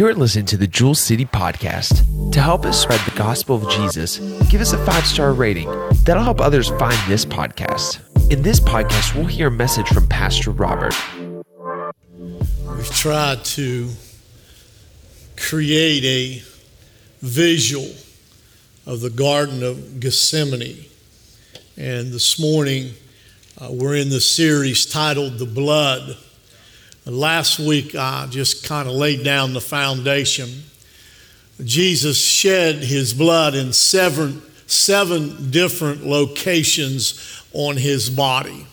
You're listening to the Jewel City Podcast. To help us spread the gospel of Jesus, give us a five star rating. That'll help others find this podcast. In this podcast, we'll hear a message from Pastor Robert. We've tried to create a visual of the Garden of Gethsemane. And this morning, uh, we're in the series titled The Blood. Last week, I just kind of laid down the foundation. Jesus shed his blood in seven, seven different locations on his body.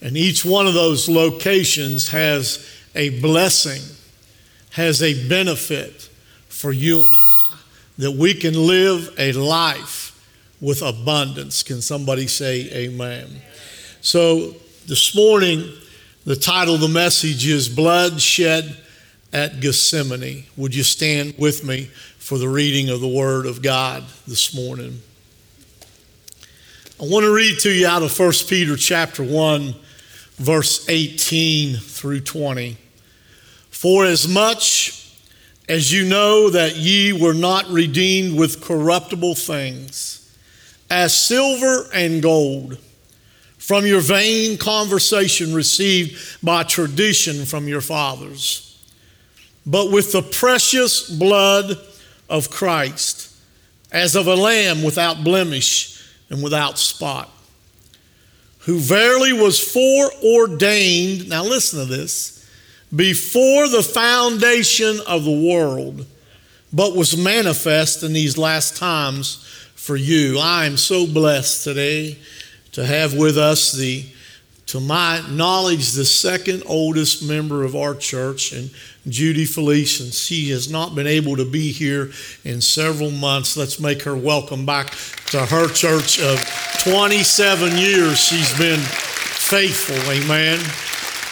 And each one of those locations has a blessing, has a benefit for you and I, that we can live a life with abundance. Can somebody say amen? So this morning, the title of the message is Blood Shed at Gethsemane. Would you stand with me for the reading of the Word of God this morning? I want to read to you out of 1 Peter chapter 1, verse 18 through 20. For as much as you know that ye were not redeemed with corruptible things, as silver and gold, from your vain conversation received by tradition from your fathers, but with the precious blood of Christ, as of a lamb without blemish and without spot, who verily was foreordained, now listen to this, before the foundation of the world, but was manifest in these last times for you. I am so blessed today to have with us the, to my knowledge, the second oldest member of our church, and Judy Felice, and she has not been able to be here in several months. Let's make her welcome back to her church of 27 years. She's been faithful, amen.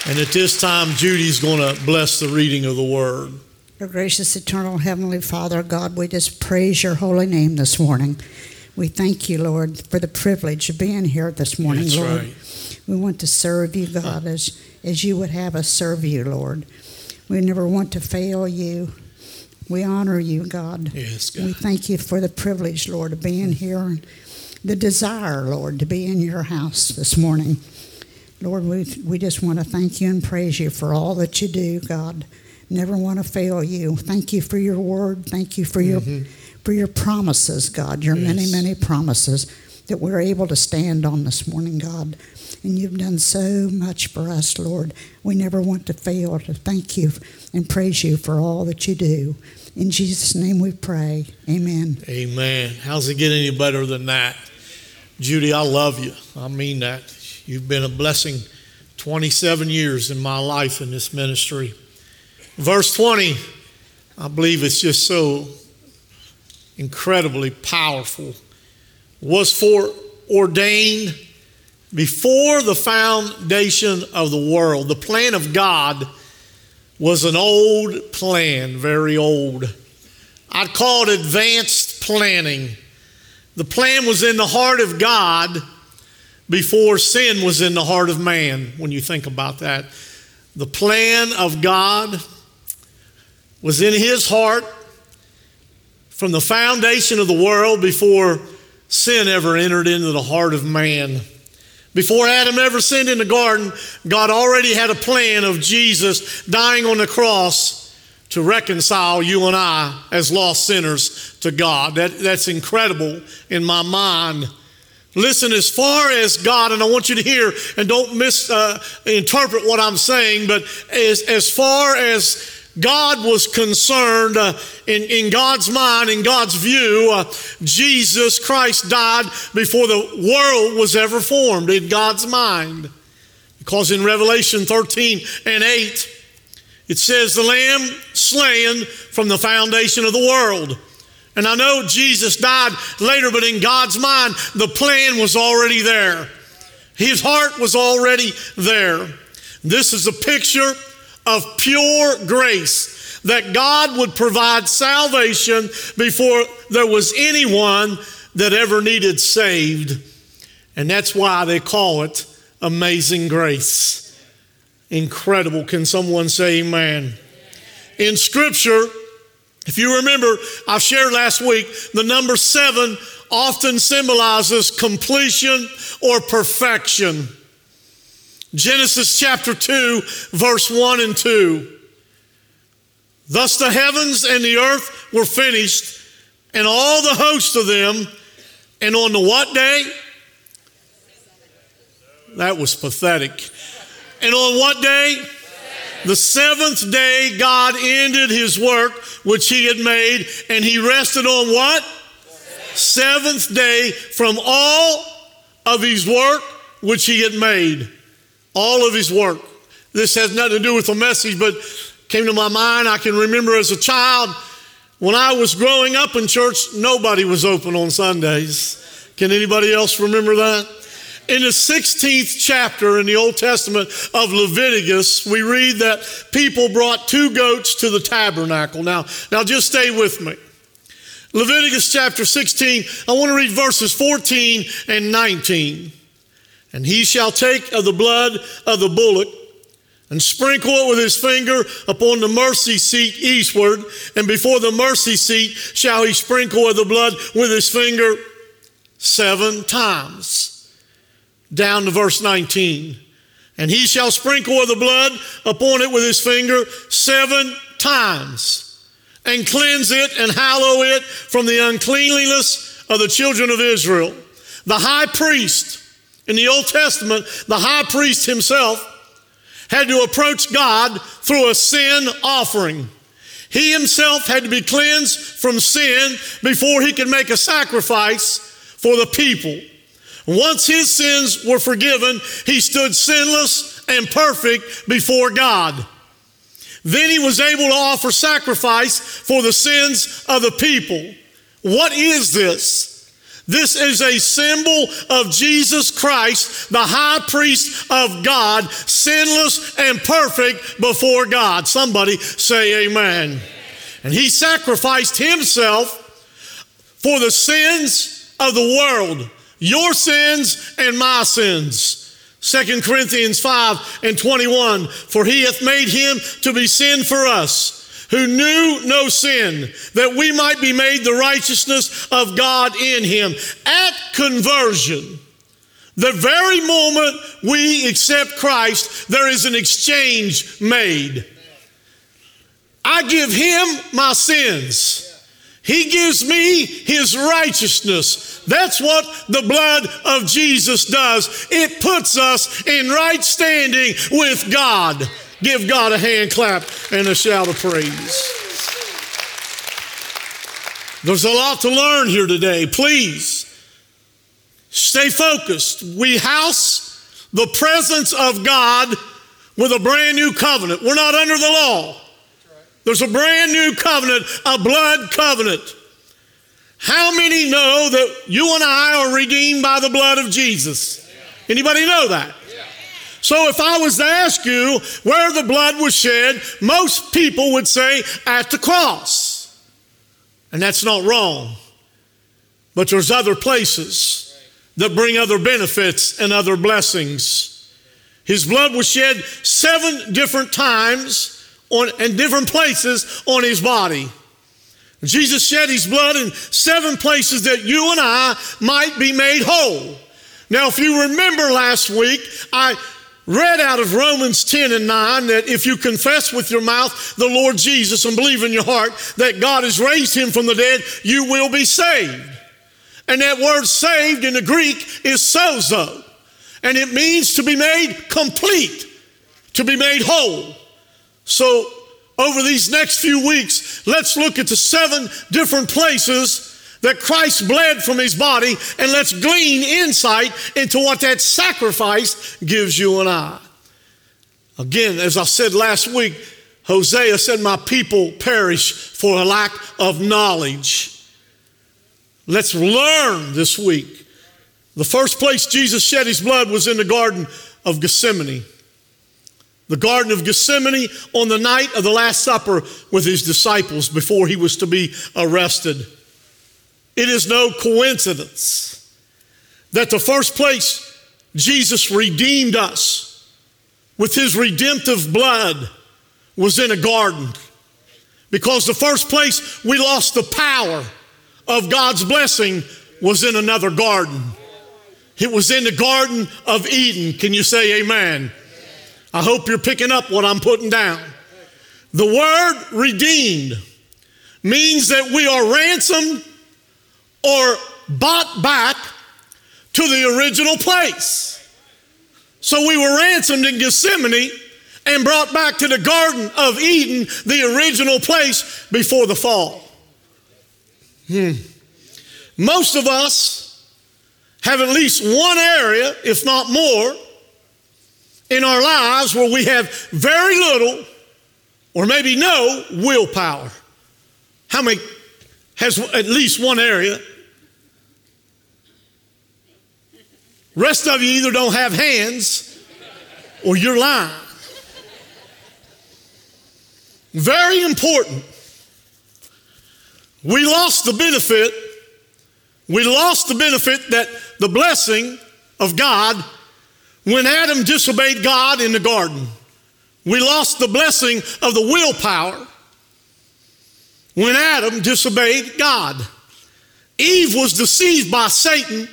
And at this time, Judy's going to bless the reading of the word. Our gracious, eternal, heavenly Father, God, we just praise your holy name this morning. We thank you, Lord, for the privilege of being here this morning, That's Lord. right. We want to serve you, God, as, as you would have us serve you, Lord. We never want to fail you. We honor you, God. Yes, God. We thank you for the privilege, Lord, of being here and the desire, Lord, to be in your house this morning. Lord, we, we just want to thank you and praise you for all that you do, God. Never want to fail you. Thank you for your word. Thank you for your mm-hmm. For your promises, God, your many, many promises that we're able to stand on this morning, God. And you've done so much for us, Lord. We never want to fail to thank you and praise you for all that you do. In Jesus' name we pray. Amen. Amen. How's it get any better than that? Judy, I love you. I mean that. You've been a blessing 27 years in my life in this ministry. Verse 20, I believe it's just so incredibly powerful. Was foreordained before the foundation of the world. The plan of God was an old plan, very old. I'd call it advanced planning. The plan was in the heart of God before sin was in the heart of man, when you think about that. The plan of God was in his heart from the foundation of the world before sin ever entered into the heart of man. Before Adam ever sinned in the garden, God already had a plan of Jesus dying on the cross to reconcile you and I as lost sinners to God. That, that's incredible in my mind. Listen, as far as God, and I want you to hear and don't misinterpret what I'm saying, but as, as far as God was concerned, uh, in, in God's mind, in God's view, uh, Jesus Christ died before the world was ever formed in God's mind. Because in Revelation 13 and 8, it says, The Lamb slain from the foundation of the world. And I know Jesus died later, but in God's mind, the plan was already there. His heart was already there. This is a picture of pure grace that God would provide salvation before there was anyone that ever needed saved. And that's why they call it amazing grace. Incredible. Can someone say amen? In Scripture, If you remember, I shared last week, the number seven often symbolizes completion or perfection. Genesis chapter 2, verse 1 and 2. Thus the heavens and the earth were finished, and all the host of them. And on the what day? That was pathetic. And on what day? The seventh day, God ended his work which he had made, and he rested on what? Seventh day from all of his work which he had made. All of his work. This has nothing to do with the message, but came to my mind. I can remember as a child when I was growing up in church, nobody was open on Sundays. Can anybody else remember that? In the 16th chapter in the Old Testament of Leviticus, we read that people brought two goats to the tabernacle. Now, now just stay with me. Leviticus chapter 16, I want to read verses 14 and 19. And he shall take of the blood of the bullock and sprinkle it with his finger upon the mercy seat eastward, and before the mercy seat shall he sprinkle of the blood with his finger seven times down to verse 19. And he shall sprinkle of the blood upon it with his finger seven times, and cleanse it and hallow it from the uncleanliness of the children of Israel. The high priest in the Old Testament, the high priest himself, had to approach God through a sin offering. He himself had to be cleansed from sin before he could make a sacrifice for the people. Once his sins were forgiven, he stood sinless and perfect before God. Then he was able to offer sacrifice for the sins of the people. What is this? This is a symbol of Jesus Christ, the high priest of God, sinless and perfect before God. Somebody say amen. And he sacrificed himself for the sins of the world your sins and my sins. 2 Corinthians 5 and 21. For he hath made him to be sin for us, who knew no sin, that we might be made the righteousness of God in him. At conversion, the very moment we accept Christ, there is an exchange made. I give him my sins. He gives me his righteousness. That's what the blood of Jesus does. It puts us in right standing with God. Give God a hand clap and a shout of praise. There's a lot to learn here today. Please stay focused. We house the presence of God with a brand new covenant. We're not under the law. There's a brand new covenant, a blood covenant. How many know that you and I are redeemed by the blood of Jesus? Anybody know that? So if I was to ask you where the blood was shed, most people would say at the cross. And that's not wrong. But there's other places that bring other benefits and other blessings. His blood was shed seven different times on, in different places on his body. Jesus shed his blood in seven places that you and I might be made whole. Now, if you remember last week, I read out of Romans 10 and 9 that if you confess with your mouth the Lord Jesus and believe in your heart that God has raised him from the dead, you will be saved. And that word saved in the Greek is sozo, and it means to be made complete, to be made whole. So, over these next few weeks, let's look at the seven different places that Christ bled from his body, and let's glean insight into what that sacrifice gives you and I. Again, as I said last week, Hosea said, My people perish for a lack of knowledge. Let's learn this week. The first place Jesus shed his blood was in the Garden of Gethsemane the Garden of Gethsemane on the night of the Last Supper with his disciples before he was to be arrested. It is no coincidence that the first place Jesus redeemed us with his redemptive blood was in a garden Because the first place we lost the power of God's blessing was in another garden. It was in the Garden of Eden. Can you say amen? I hope you're picking up what I'm putting down. The word redeemed means that we are ransomed or bought back to the original place. So we were ransomed in Gethsemane and brought back to the Garden of Eden, the original place before the fall. Hmm. Most of us have at least one area, if not more, in our lives where we have very little or maybe no willpower. How many has at least one area? Rest of you either don't have hands or you're lying. Very important. We lost the benefit, we lost the benefit that the blessing of God when Adam disobeyed God in the garden. We lost the blessing of the willpower when Adam disobeyed God. Eve was deceived by Satan,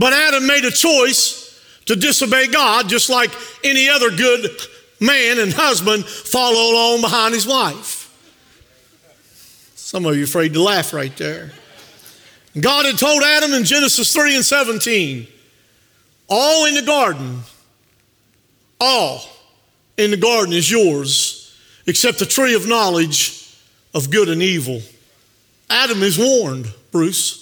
but Adam made a choice to disobey God just like any other good man and husband follow along behind his wife. Some of you afraid to laugh right there. God had told Adam in Genesis 3 and 17, all in the garden, all in the garden is yours, except the tree of knowledge of good and evil. Adam is warned, Bruce.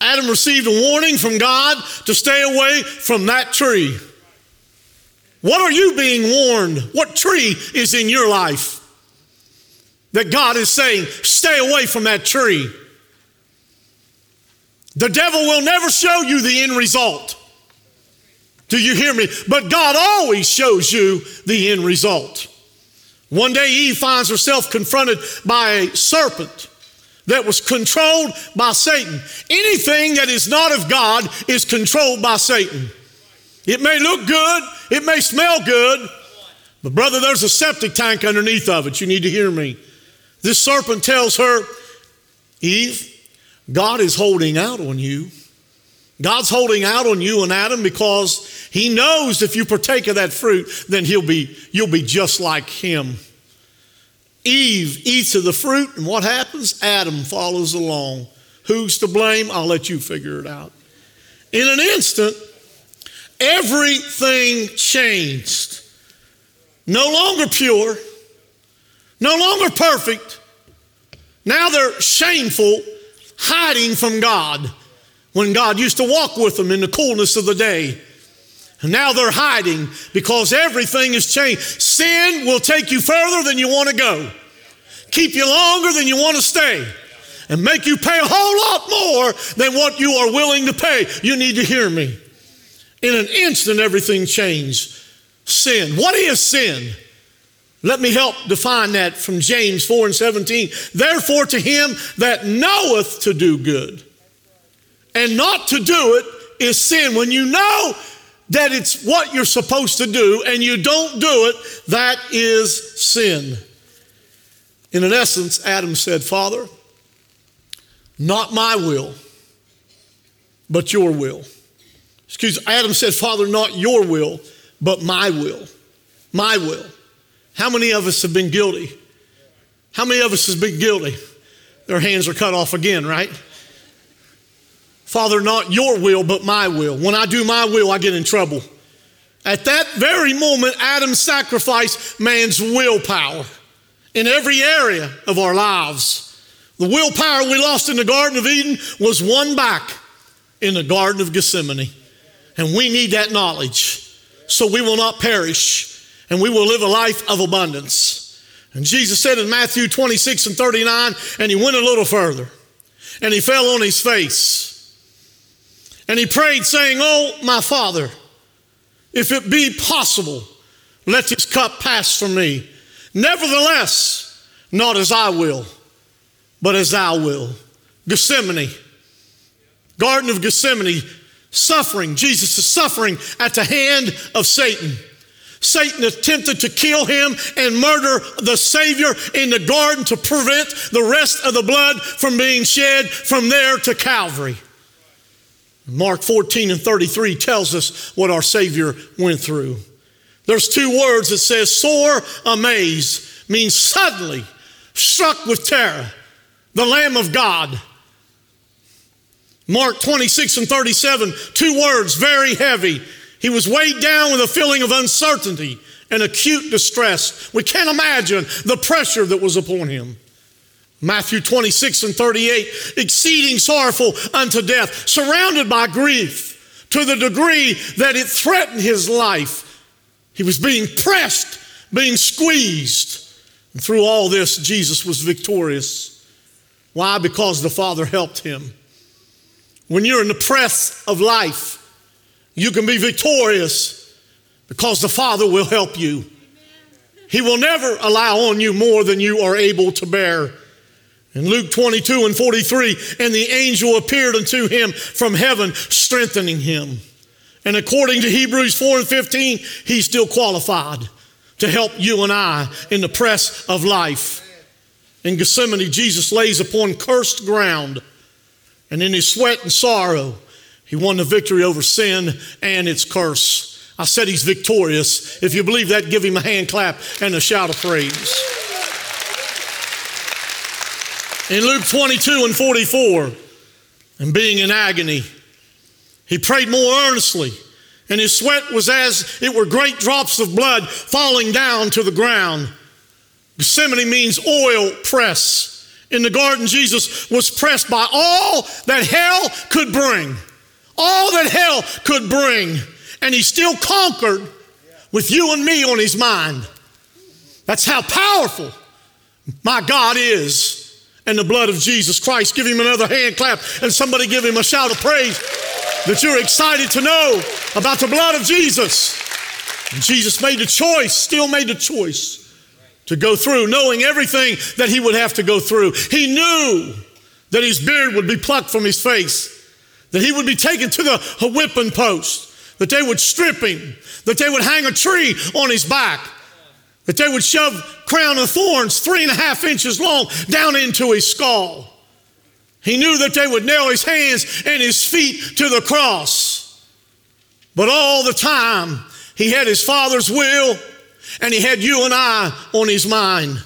Adam received a warning from God to stay away from that tree. What are you being warned? What tree is in your life that God is saying, stay away from that tree? The devil will never show you the end result. Do you hear me? But God always shows you the end result. One day Eve finds herself confronted by a serpent that was controlled by Satan. Anything that is not of God is controlled by Satan. It may look good, it may smell good, but brother, there's a septic tank underneath of it. You need to hear me. This serpent tells her, Eve, God is holding out on you. God's holding out on you and Adam because he knows if you partake of that fruit, then he'll be, you'll be just like him. Eve eats of the fruit, and what happens? Adam follows along. Who's to blame? I'll let you figure it out. In an instant, everything changed. No longer pure, no longer perfect. Now they're shameful, hiding from God when God used to walk with them in the coolness of the day. And now they're hiding because everything has changed. Sin will take you further than you want to go, keep you longer than you want to stay, and make you pay a whole lot more than what you are willing to pay. You need to hear me. In an instant, everything changed. Sin. What is sin? Let me help define that from James 4 and 17. Therefore, to him that knoweth to do good and not to do it is sin. When you know that it's what you're supposed to do and you don't do it, that is sin. In an essence, Adam said, Father, not my will, but your will. Excuse Adam said, Father, not your will, but my will. My will. How many of us have been guilty? How many of us has been guilty? Their hands are cut off again, right? Father, not your will, but my will. When I do my will, I get in trouble. At that very moment, Adam sacrificed man's willpower in every area of our lives. The willpower we lost in the Garden of Eden was won back in the Garden of Gethsemane. And we need that knowledge so we will not perish and we will live a life of abundance. And Jesus said in Matthew 26 and 39, and he went a little further and he fell on his face and he prayed, saying, Oh, my Father, if it be possible, let this cup pass from me. Nevertheless, not as I will, but as thou will. Gethsemane, Garden of Gethsemane, suffering. Jesus is suffering at the hand of Satan. Satan attempted to kill him and murder the Savior in the garden to prevent the rest of the blood from being shed from there to Calvary. Mark 14 and 33 tells us what our Savior went through. There's two words that says sore amaze, means suddenly struck with terror. The Lamb of God. Mark 26 and 37, two words, very heavy. He was weighed down with a feeling of uncertainty and acute distress. We can't imagine the pressure that was upon him. Matthew 26 and 38, exceeding sorrowful unto death, surrounded by grief to the degree that it threatened his life. He was being pressed, being squeezed. And through all this, Jesus was victorious. Why? Because the Father helped him. When you're in the press of life, you can be victorious because the Father will help you. He will never allow on you more than you are able to bear. In Luke 22 and 43, and the angel appeared unto him from heaven, strengthening him. And according to Hebrews 4 and 15, he's still qualified to help you and I in the press of life. In Gethsemane, Jesus lays upon cursed ground, and in his sweat and sorrow, he won the victory over sin and its curse. I said he's victorious. If you believe that, give him a hand clap and a shout of praise. In Luke 22 and 44, and being in agony, he prayed more earnestly, and his sweat was as it were great drops of blood falling down to the ground. Gethsemane means oil press. In the garden, Jesus was pressed by all that hell could bring, all that hell could bring, and he still conquered with you and me on his mind. That's how powerful my God is and the blood of Jesus Christ. Give him another hand clap and somebody give him a shout of praise that you're excited to know about the blood of Jesus. Jesus made the choice, still made the choice to go through, knowing everything that he would have to go through. He knew that his beard would be plucked from his face, that he would be taken to the whipping post, that they would strip him, that they would hang a tree on his back, that they would shove crown of thorns three and a half inches long down into his skull. He knew that they would nail his hands and his feet to the cross. But all the time, he had his Father's will and he had you and I on his mind.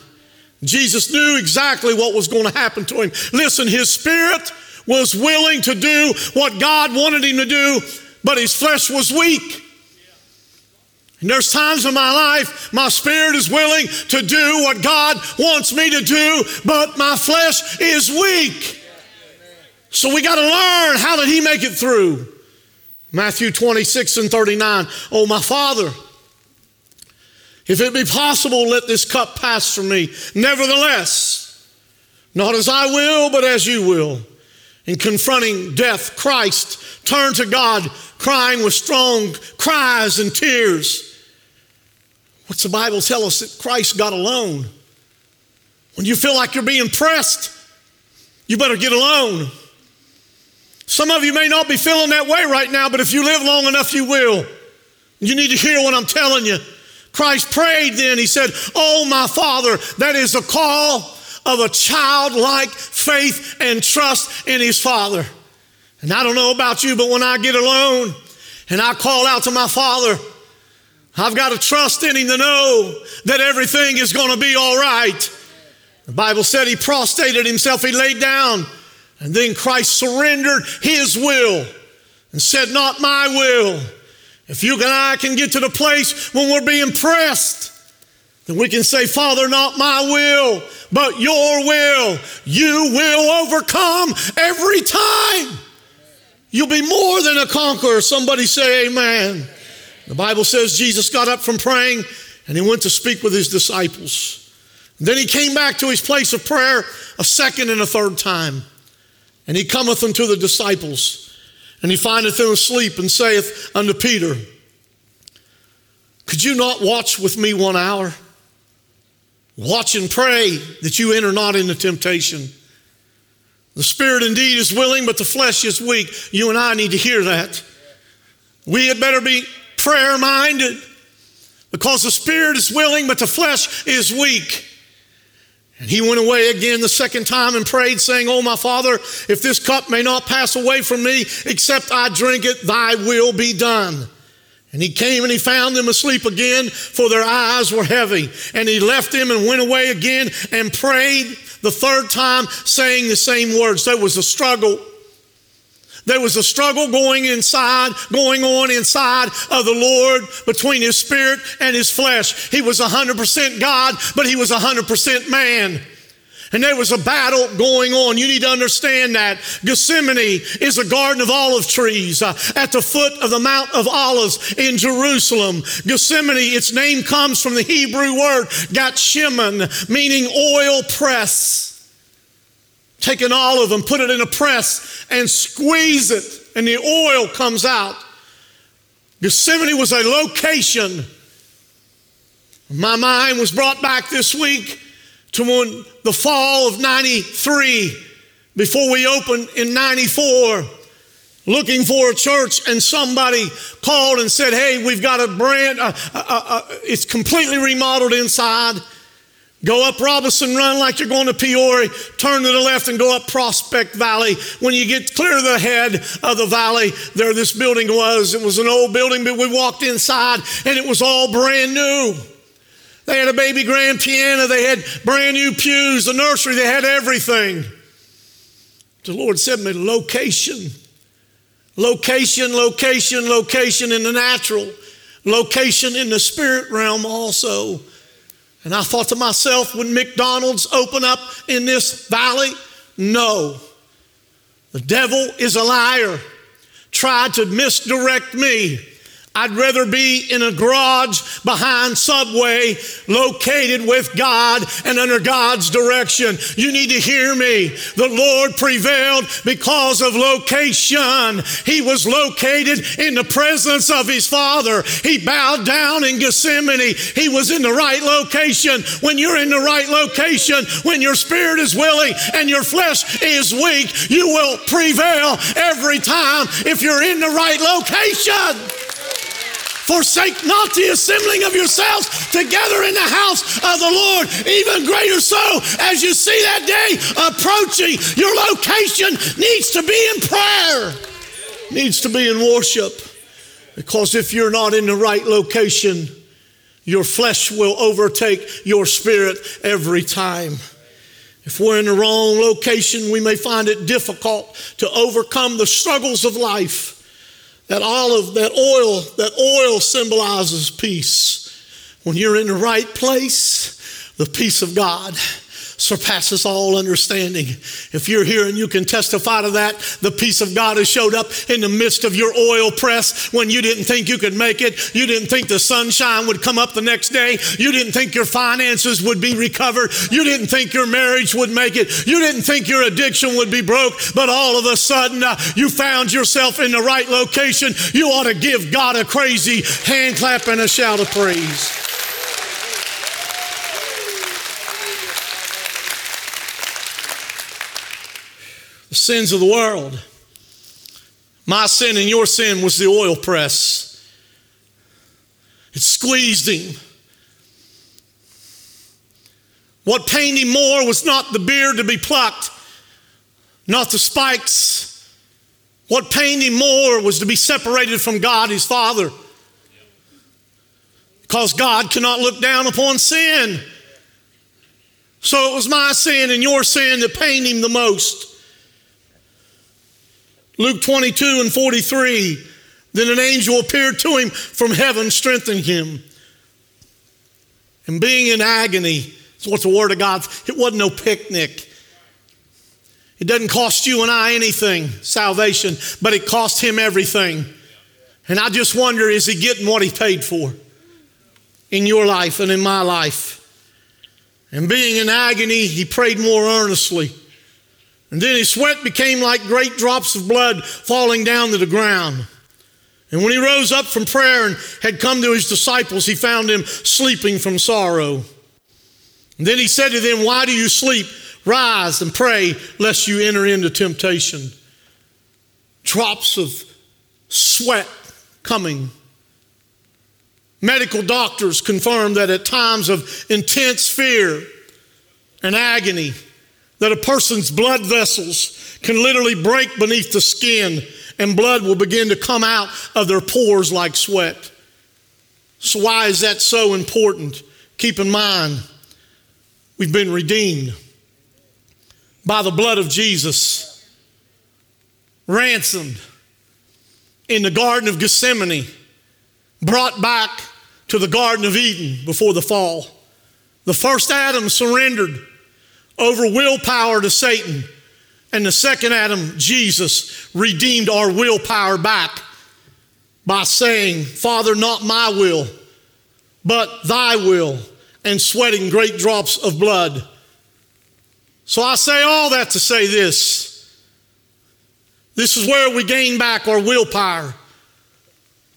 Jesus knew exactly what was going to happen to him. Listen, his spirit was willing to do what God wanted him to do, but his flesh was weak. And there's times in my life my spirit is willing to do what God wants me to do, but my flesh is weak. So we got to learn how did he make it through? Matthew 26 and 39. Oh, my Father, if it be possible, let this cup pass from me. Nevertheless, not as I will, but as you will. In confronting death, Christ turned to God, crying with strong cries and tears. What's the Bible tell us that Christ got alone? When you feel like you're being pressed, you better get alone. Some of you may not be feeling that way right now, but if you live long enough, you will. You need to hear what I'm telling you. Christ prayed then. He said, Oh, my Father, that is a call of a childlike faith and trust in his Father. And I don't know about you, but when I get alone and I call out to my Father, I've got to trust in him to know that everything is going to be all right. The Bible said he prostrated himself, he laid down, and then Christ surrendered his will and said, Not my will. If you and I can get to the place when we're being pressed, then we can say, Father, not my will, but your will. You will overcome every time. You'll be more than a conqueror. Somebody say, Amen. The Bible says Jesus got up from praying and he went to speak with his disciples. Then he came back to his place of prayer a second and a third time. And he cometh unto the disciples, and he findeth them asleep, and saith unto Peter, Could you not watch with me one hour? Watch and pray that you enter not into temptation. The spirit indeed is willing, but the flesh is weak. You and I need to hear that. We had better be prayer minded. because the spirit is willing, but the flesh is weak. And he went away again the second time and prayed, saying, Oh, my father, if this cup may not pass away from me, except I drink it, thy will be done. And he came and he found them asleep again, for their eyes were heavy. And he left them and went away again and prayed the third time, saying the same words. There was a struggle. There was a struggle going inside, going on inside of the Lord between his spirit and his flesh. He was 100% God, but he was 100% man. And there was a battle going on. You need to understand that. Gethsemane is a garden of olive trees uh, at the foot of the Mount of Olives in Jerusalem. Gethsemane, its name comes from the Hebrew word Gatshemen, meaning oil press. Take an olive and put it in a press and squeeze it, and the oil comes out. Gethsemane was a location. My mind was brought back this week to when the fall of 93, before we opened in 94, looking for a church, and somebody called and said, Hey, we've got a brand, uh, uh, uh, it's completely remodeled inside. Go up Robinson Run like you're going to Peoria, turn to the left and go up Prospect Valley. When you get clear to the head of the valley, there this building was. It was an old building, but we walked inside and it was all brand new. They had a baby grand piano, they had brand new pews, the nursery, they had everything. The Lord said to me, location, location, location, location in the natural, location in the spirit realm also. And I thought to myself, would McDonald's open up in this valley? No. The devil is a liar. Tried to misdirect me I'd rather be in a garage behind Subway, located with God and under God's direction. You need to hear me. The Lord prevailed because of location. He was located in the presence of his Father. He bowed down in Gethsemane. He was in the right location. When you're in the right location, when your spirit is willing and your flesh is weak, you will prevail every time if you're in the right location. Forsake not the assembling of yourselves together in the house of the Lord. Even greater so, as you see that day approaching, your location needs to be in prayer, needs to be in worship. Because if you're not in the right location, your flesh will overtake your spirit every time. If we're in the wrong location, we may find it difficult to overcome the struggles of life. That olive, that oil, that oil symbolizes peace. When you're in the right place, the peace of God surpasses all understanding. If you're here and you can testify to that, the peace of God has showed up in the midst of your oil press when you didn't think you could make it. You didn't think the sunshine would come up the next day. You didn't think your finances would be recovered. You didn't think your marriage would make it. You didn't think your addiction would be broke. But all of a sudden, uh, you found yourself in the right location. You ought to give God a crazy hand clap and a shout of praise. The sins of the world. My sin and your sin was the oil press. It squeezed him. What pained him more was not the beard to be plucked, not the spikes. What pained him more was to be separated from God, his Father. Because God cannot look down upon sin. So it was my sin and your sin that pained him the most. Luke 22 and 43. Then an angel appeared to him from heaven, strengthening him. And being in agony, that's what the Word of God, it wasn't no picnic. It doesn't cost you and I anything, salvation, but it cost him everything. And I just wonder is he getting what he paid for in your life and in my life? And being in agony, he prayed more earnestly. And then his sweat became like great drops of blood falling down to the ground. And when he rose up from prayer and had come to his disciples, he found them sleeping from sorrow. And then he said to them, Why do you sleep? Rise and pray, lest you enter into temptation. Drops of sweat coming. Medical doctors confirm that at times of intense fear and agony, that a person's blood vessels can literally break beneath the skin and blood will begin to come out of their pores like sweat. So, why is that so important? Keep in mind, we've been redeemed by the blood of Jesus, ransomed in the Garden of Gethsemane, brought back to the Garden of Eden before the fall. The first Adam surrendered over willpower to Satan, and the second Adam, Jesus, redeemed our willpower back by saying, Father, not my will, but thy will, and sweating great drops of blood. So I say all that to say this. This is where we gain back our willpower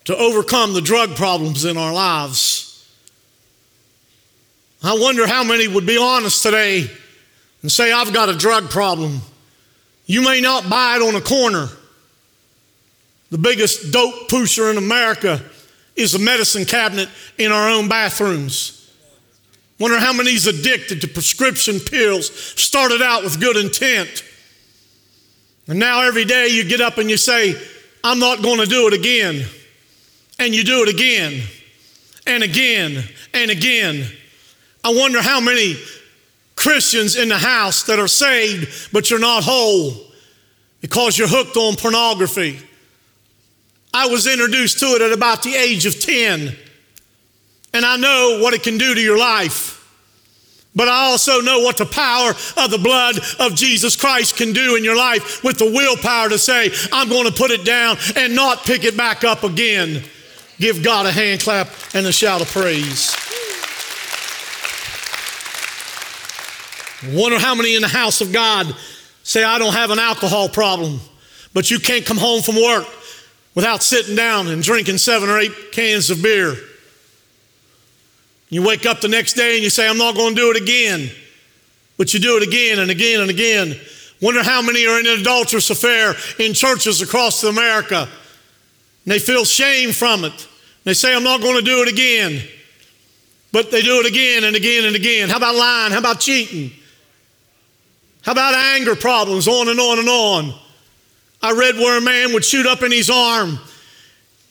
to overcome the drug problems in our lives. I wonder how many would be honest today and say, I've got a drug problem. You may not buy it on a corner. The biggest dope pusher in America is a medicine cabinet in our own bathrooms. Wonder how many is addicted to prescription pills, started out with good intent. And now every day you get up and you say, I'm not going to do it again. And you do it again and again and again. I wonder how many Christians in the house that are saved, but you're not whole because you're hooked on pornography. I was introduced to it at about the age of 10, and I know what it can do to your life. But I also know what the power of the blood of Jesus Christ can do in your life with the willpower to say, I'm going to put it down and not pick it back up again. Give God a hand clap and a shout of praise. Wonder how many in the house of God say, I don't have an alcohol problem, but you can't come home from work without sitting down and drinking seven or eight cans of beer. You wake up the next day and you say, I'm not going to do it again. But you do it again and again and again. Wonder how many are in an adulterous affair in churches across America. And they feel shame from it. They say, I'm not going to do it again. But they do it again and again and again. How about lying? How about cheating? How about anger problems? On and on and on. I read where a man would shoot up in his arm.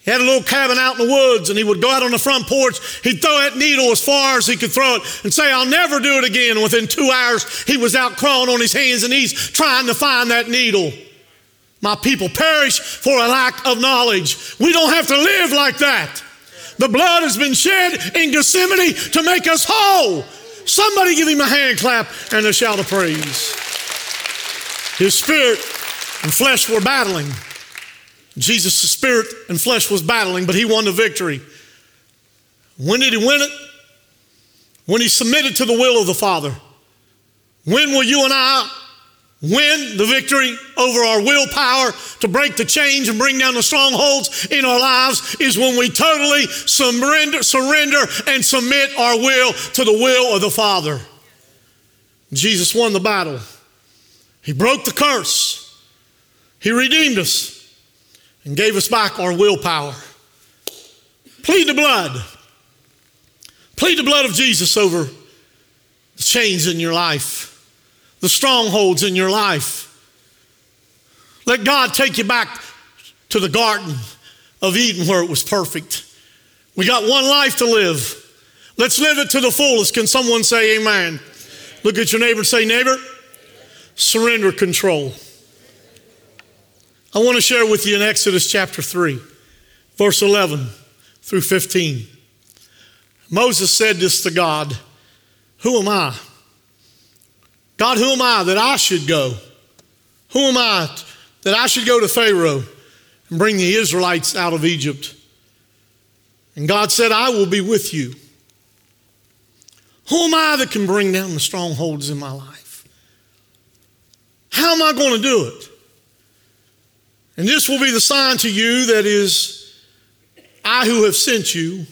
He had a little cabin out in the woods, and he would go out on the front porch. He'd throw that needle as far as he could throw it and say, I'll never do it again. Within two hours, he was out crawling on his hands and knees trying to find that needle. My people perish for a lack of knowledge. We don't have to live like that. The blood has been shed in Gethsemane to make us whole. Somebody give him a hand clap and a shout of praise. His spirit and flesh were battling. Jesus' spirit and flesh was battling, but he won the victory. When did he win it? When he submitted to the will of the Father. When will you and I win the victory over our willpower to break the chains and bring down the strongholds in our lives is when we totally surrender, surrender and submit our will to the will of the Father. Jesus won the battle. He broke the curse. He redeemed us and gave us back our willpower. Plead the blood. Plead the blood of Jesus over the chains in your life, the strongholds in your life. Let God take you back to the Garden of Eden where it was perfect. We got one life to live. Let's live it to the fullest. Can someone say amen? Look at your neighbor say, neighbor, surrender control. I want to share with you in Exodus chapter 3, verse 11 through 15. Moses said this to God Who am I? God, who am I that I should go? Who am I that I should go to Pharaoh and bring the Israelites out of Egypt? And God said, I will be with you. Who am I that can bring down the strongholds in my life? How am I going to do it? And this will be the sign to you that is, I who have sent you.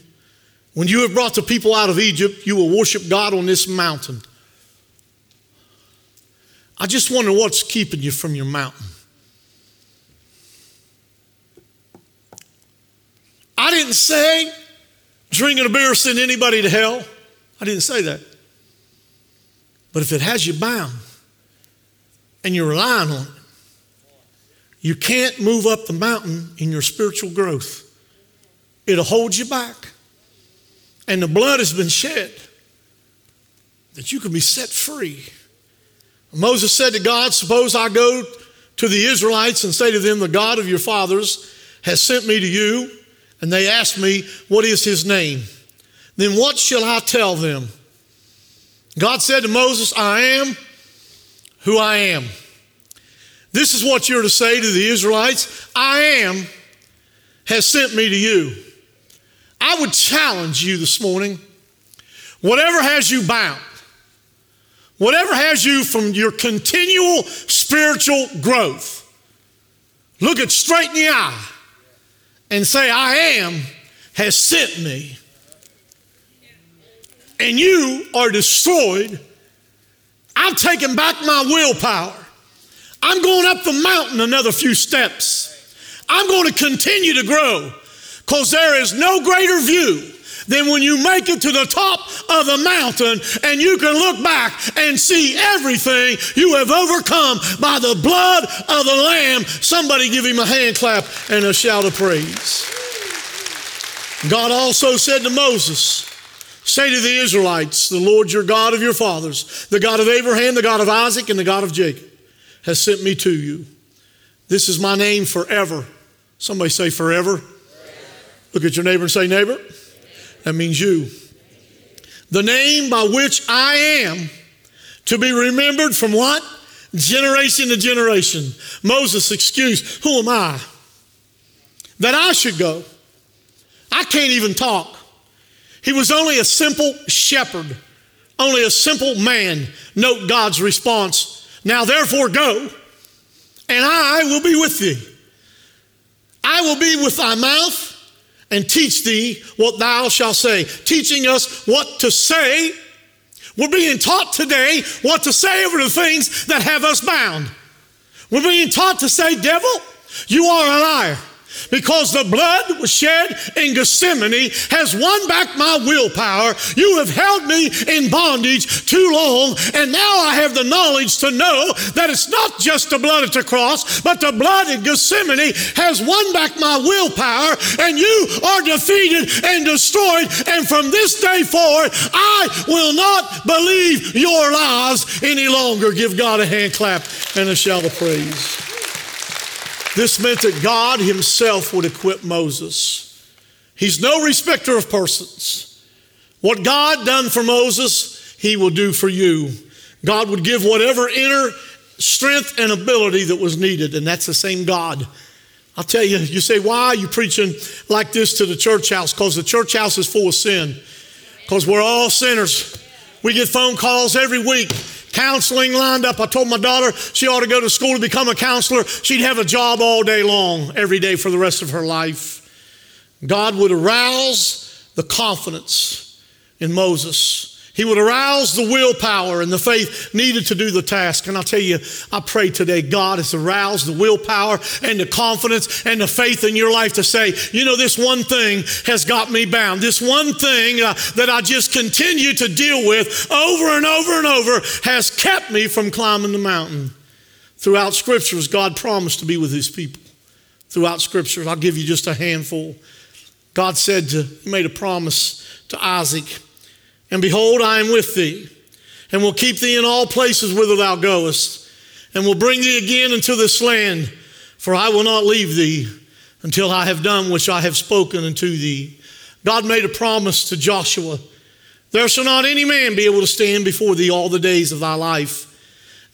When you have brought the people out of Egypt, you will worship God on this mountain. I just wonder what's keeping you from your mountain. I didn't say drinking a beer send anybody to hell? I didn't say that. But if it has you bound and you're relying on it, you can't move up the mountain in your spiritual growth. It'll hold you back. And the blood has been shed that you can be set free. Moses said to God, Suppose I go to the Israelites and say to them, The God of your fathers has sent me to you, and they ask me, What is his name? Then what shall I tell them? God said to Moses, I am who I am. This is what you're to say to the Israelites I am has sent me to you. I would challenge you this morning whatever has you bound, whatever has you from your continual spiritual growth, look it straight in the eye and say, I am has sent me. And you are destroyed. I've taken back my willpower. I'm going up the mountain another few steps. I'm going to continue to grow because there is no greater view than when you make it to the top of the mountain and you can look back and see everything you have overcome by the blood of the Lamb. Somebody give him a hand clap and a shout of praise. God also said to Moses, Say to the Israelites, the Lord your God of your fathers, the God of Abraham, the God of Isaac, and the God of Jacob has sent me to you. This is my name forever. Somebody say forever. forever. Look at your neighbor and say, neighbor. That means you. The name by which I am to be remembered from what? Generation to generation. Moses excuse, who am I? That I should go. I can't even talk. He was only a simple shepherd, only a simple man. Note God's response now therefore go, and I will be with thee. I will be with thy mouth and teach thee what thou shalt say. Teaching us what to say. We're being taught today what to say over the things that have us bound. We're being taught to say, Devil, you are a liar because the blood was shed in Gethsemane has won back my willpower. You have held me in bondage too long, and now I have the knowledge to know that it's not just the blood at the cross, but the blood in Gethsemane has won back my willpower, and you are defeated and destroyed. And from this day forward, I will not believe your lies any longer. Give God a hand clap and a shout of praise. This meant that God Himself would equip Moses. He's no respecter of persons. What God done for Moses, He will do for you. God would give whatever inner strength and ability that was needed, and that's the same God. I'll tell you, you say, why are you preaching like this to the church house? Because the church house is full of sin. Because we're all sinners. We get phone calls every week counseling lined up. I told my daughter she ought to go to school to become a counselor. She'd have a job all day long, every day for the rest of her life. God would arouse the confidence in Moses. He would arouse the willpower and the faith needed to do the task. And I'll tell you, I pray today God has aroused the willpower and the confidence and the faith in your life to say, you know, this one thing has got me bound. This one thing uh, that I just continue to deal with over and over and over has kept me from climbing the mountain. Throughout scriptures, God promised to be with his people. Throughout scriptures, I'll give you just a handful. God said to, he made a promise to Isaac. And behold, I am with thee, and will keep thee in all places whither thou goest, and will bring thee again into this land, for I will not leave thee until I have done which I have spoken unto thee. God made a promise to Joshua There shall not any man be able to stand before thee all the days of thy life.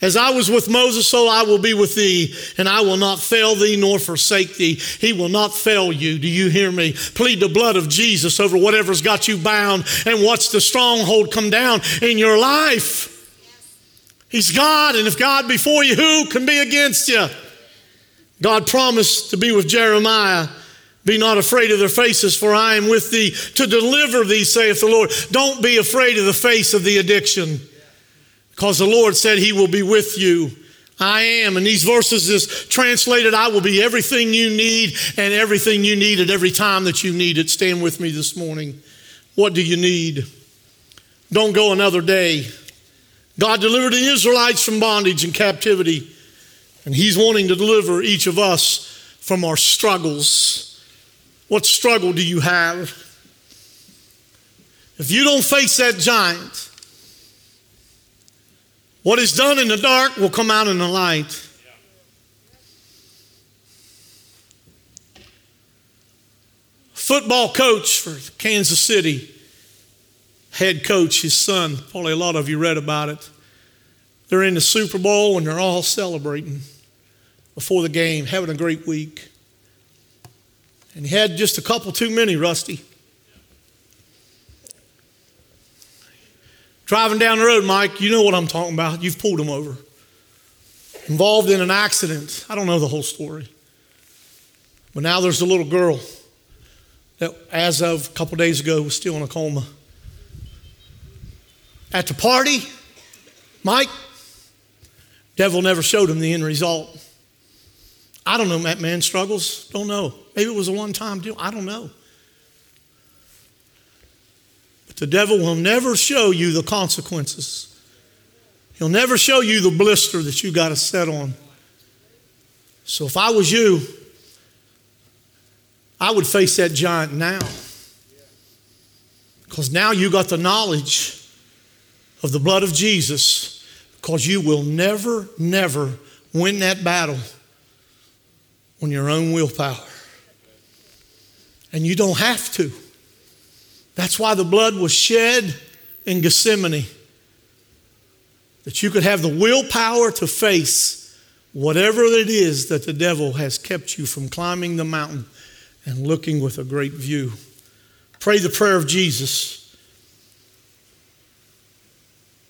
As I was with Moses, so I will be with thee, and I will not fail thee nor forsake thee. He will not fail you. Do you hear me? Plead the blood of Jesus over whatever's got you bound and watch the stronghold come down in your life. He's God, and if God be for you, who can be against you? God promised to be with Jeremiah. Be not afraid of their faces, for I am with thee to deliver thee, saith the Lord. Don't be afraid of the face of the addiction because the Lord said He will be with you. I am. And these verses is translated, I will be everything you need and everything you need at every time that you need it. Stand with me this morning. What do you need? Don't go another day. God delivered the Israelites from bondage and captivity, and He's wanting to deliver each of us from our struggles. What struggle do you have? If you don't face that giant, what is done in the dark will come out in the light. Football coach for Kansas City, head coach, his son, probably a lot of you read about it. They're in the Super Bowl and they're all celebrating before the game, having a great week. And he had just a couple too many, Rusty. Driving down the road, Mike, you know what I'm talking about. You've pulled him over. Involved in an accident. I don't know the whole story. But now there's a little girl that, as of a couple days ago, was still in a coma. At the party, Mike, devil never showed him the end result. I don't know, that man struggles. Don't know. Maybe it was a one time deal. I don't know. The devil will never show you the consequences. He'll never show you the blister that you got to set on. So if I was you, I would face that giant now. Because now you got the knowledge of the blood of Jesus, because you will never, never win that battle on your own willpower. And you don't have to. That's why the blood was shed in Gethsemane. That you could have the willpower to face whatever it is that the devil has kept you from climbing the mountain and looking with a great view. Pray the prayer of Jesus.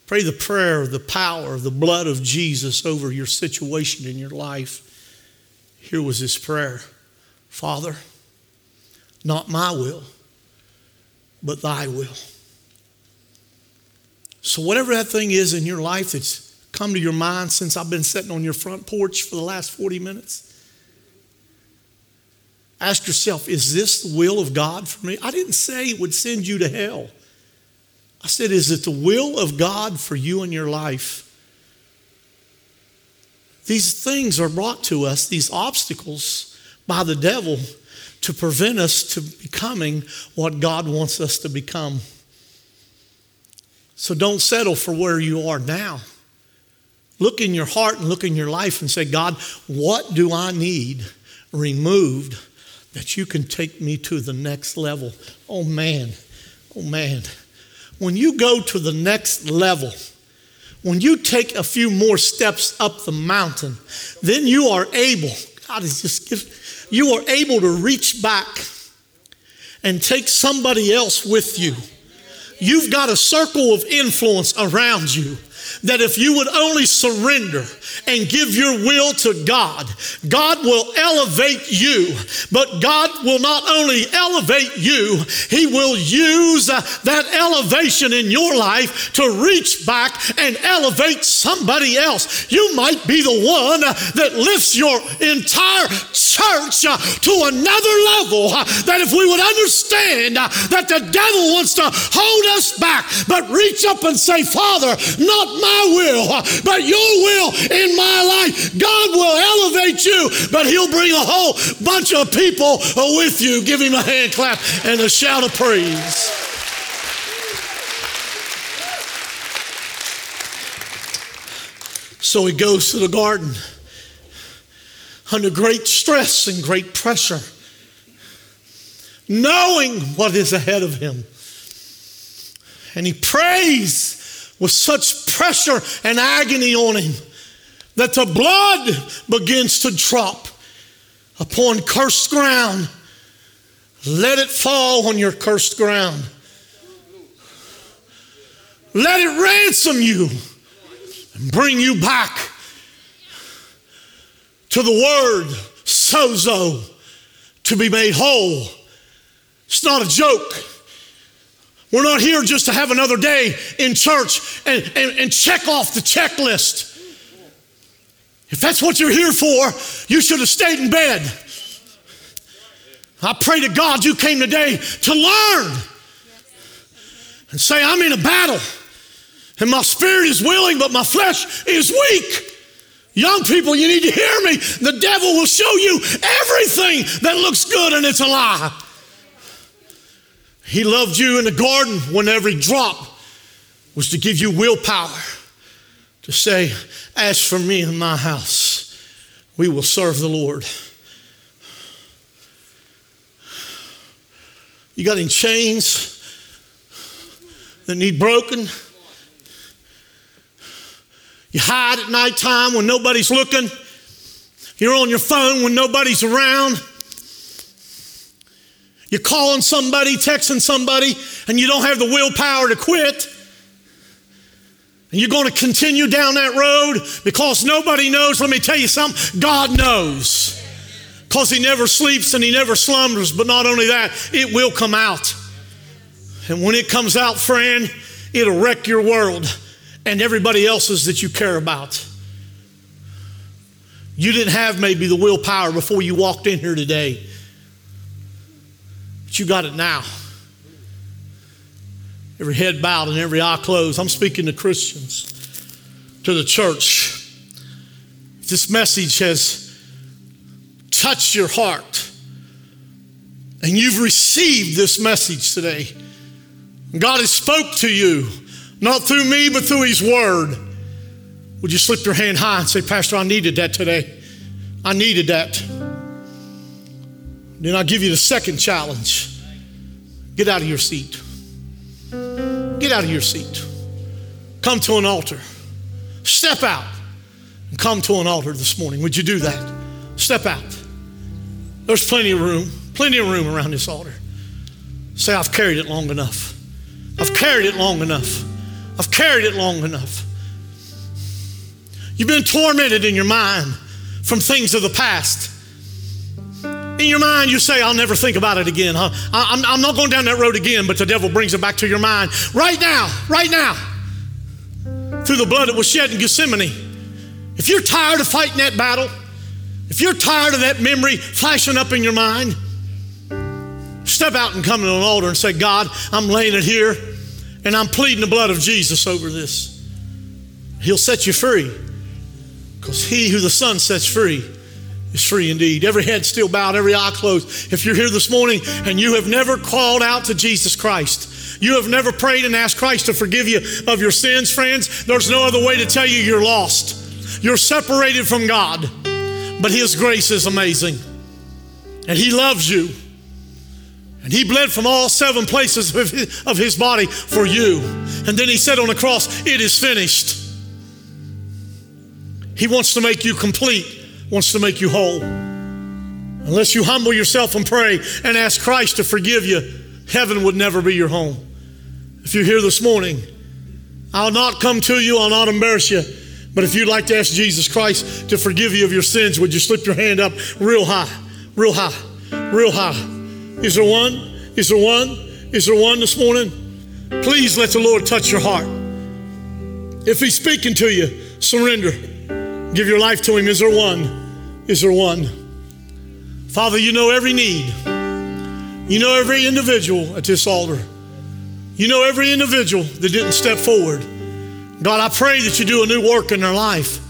Pray the prayer of the power of the blood of Jesus over your situation in your life. Here was his prayer Father, not my will but thy will. So, whatever that thing is in your life that's come to your mind since I've been sitting on your front porch for the last 40 minutes, ask yourself is this the will of God for me? I didn't say it would send you to hell. I said, is it the will of God for you in your life? These things are brought to us, these obstacles, by the devil to prevent us to becoming what God wants us to become. So don't settle for where you are now. Look in your heart and look in your life and say, God, what do I need removed that you can take me to the next level? Oh man, oh man. When you go to the next level, when you take a few more steps up the mountain, then you are able, God is just giving you are able to reach back and take somebody else with you. You've got a circle of influence around you that if you would only surrender and give your will to God, God will elevate you. But God will not only elevate you, He will use uh, that elevation in your life to reach back and elevate somebody else. You might be the one uh, that lifts your entire church uh, to another level. That if we would understand that the devil wants to hold us back, but reach up and say, Father, not my will, but your will in my life. God will elevate you, but He'll bring a whole bunch of people with you. Give Him a hand clap and a shout of praise. So he goes to the garden under great stress and great pressure, knowing what is ahead of him. And he prays with such pressure and agony on him that the blood begins to drop upon cursed ground. Let it fall on your cursed ground. Let it ransom you and bring you back to the word sozo to be made whole. It's not a joke. We're not here just to have another day in church and, and, and check off the checklist. If that's what you're here for, you should have stayed in bed. I pray to God you came today to learn. and say, I'm in a battle and my spirit is willing, but my flesh is weak. Young people, you need to hear me. The devil will show you everything that looks good and it's a lie. He loved you in the garden when every drop was to give you willpower to say, As for me and my house, we will serve the Lord. You got any chains that need broken? You hide at nighttime when nobody's looking. You're on your phone when nobody's around. You're calling somebody, texting somebody, and you don't have the willpower to quit. And you're going to continue down that road because nobody knows. Let me tell you something God knows. Because He never sleeps and He never slumbers. But not only that, it will come out. And when it comes out, friend, it'll wreck your world and everybody else's that you care about. You didn't have maybe the willpower before you walked in here today, you got it now. Every head bowed and every eye closed. I'm speaking to Christians, to the church. If this message has touched your heart and you've received this message today, God has spoke to you not through me, but through His Word. Would you slip your hand high and say, Pastor, I needed that today? I needed that. Then I'll give you the second challenge get out of your seat. Get out of your seat. Come to an altar. Step out and come to an altar this morning. Would you do that? Step out. There's plenty of room, plenty of room around this altar. Say, I've carried it long enough. I've carried it long enough. I've carried it long enough. You've been tormented in your mind from things of the past. In your mind, you say, I'll never think about it again. Huh? I'm, I'm not going down that road again, but the devil brings it back to your mind right now, right now, through the blood that was shed in Gethsemane. If you're tired of fighting that battle, if you're tired of that memory flashing up in your mind, step out and come to an altar and say, God, I'm laying it here. And I'm pleading the blood of Jesus over this. He'll set you free because he who the Son sets free is free indeed. Every head still bowed, every eye closed. If you're here this morning and you have never called out to Jesus Christ, you have never prayed and asked Christ to forgive you of your sins, friends, there's no other way to tell you you're lost. You're separated from God, but His grace is amazing. And He loves you. And he bled from all seven places of his, of his body for you. And then he said on the cross, It is finished. He wants to make you complete, wants to make you whole. Unless you humble yourself and pray and ask Christ to forgive you, heaven would never be your home. If you're here this morning, I'll not come to you, I'll not embarrass you. But if you'd like to ask Jesus Christ to forgive you of your sins, would you slip your hand up real high, real high, real high? Is there one? Is there one? Is there one this morning? Please let the Lord touch your heart. If He's speaking to you, surrender. Give your life to Him. Is there one? Is there one? Father, you know every need. You know every individual at this altar. You know every individual that didn't step forward. God, I pray that you do a new work in their life.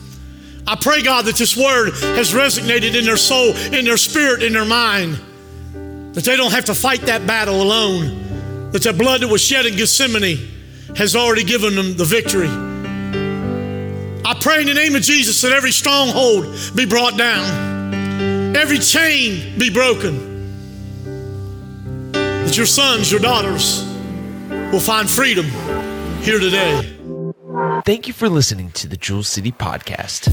I pray, God, that this word has resonated in their soul, in their spirit, in their mind that they don't have to fight that battle alone, that the blood that was shed in Gethsemane has already given them the victory. I pray in the name of Jesus that every stronghold be brought down, every chain be broken, that your sons, your daughters will find freedom here today. Thank you for listening to the Jewel City Podcast.